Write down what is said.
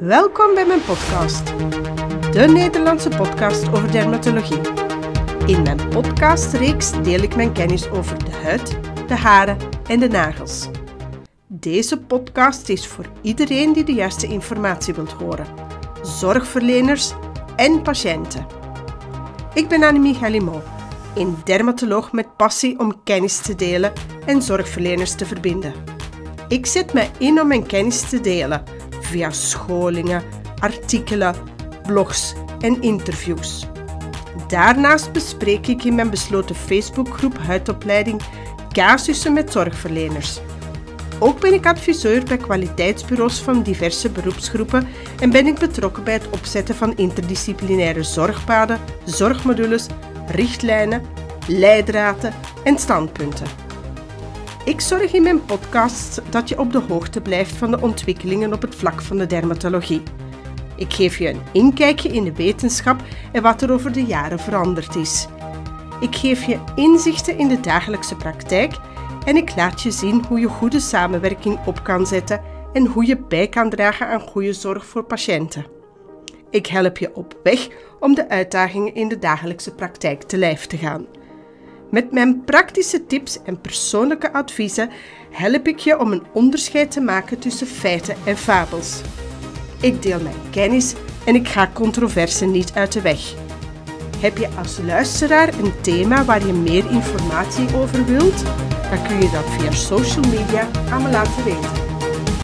Welkom bij mijn podcast, de Nederlandse podcast over dermatologie. In mijn podcastreeks deel ik mijn kennis over de huid, de haren en de nagels. Deze podcast is voor iedereen die de juiste informatie wilt horen: zorgverleners en patiënten. Ik ben Annemie Gallimot, een dermatoloog met passie om kennis te delen en zorgverleners te verbinden. Ik zet mij in om mijn kennis te delen via scholingen, artikelen, blogs en interviews. Daarnaast bespreek ik in mijn besloten Facebookgroep Huidopleiding casussen met zorgverleners. Ook ben ik adviseur bij kwaliteitsbureaus van diverse beroepsgroepen en ben ik betrokken bij het opzetten van interdisciplinaire zorgpaden, zorgmodules, richtlijnen, leidraden en standpunten. Ik zorg in mijn podcasts dat je op de hoogte blijft van de ontwikkelingen op het vlak van de dermatologie. Ik geef je een inkijkje in de wetenschap en wat er over de jaren veranderd is. Ik geef je inzichten in de dagelijkse praktijk en ik laat je zien hoe je goede samenwerking op kan zetten en hoe je bij kan dragen aan goede zorg voor patiënten. Ik help je op weg om de uitdagingen in de dagelijkse praktijk te lijf te gaan. Met mijn praktische tips en persoonlijke adviezen help ik je om een onderscheid te maken tussen feiten en fabels. Ik deel mijn kennis en ik ga controversen niet uit de weg. Heb je als luisteraar een thema waar je meer informatie over wilt? Dan kun je dat via social media aan me laten weten.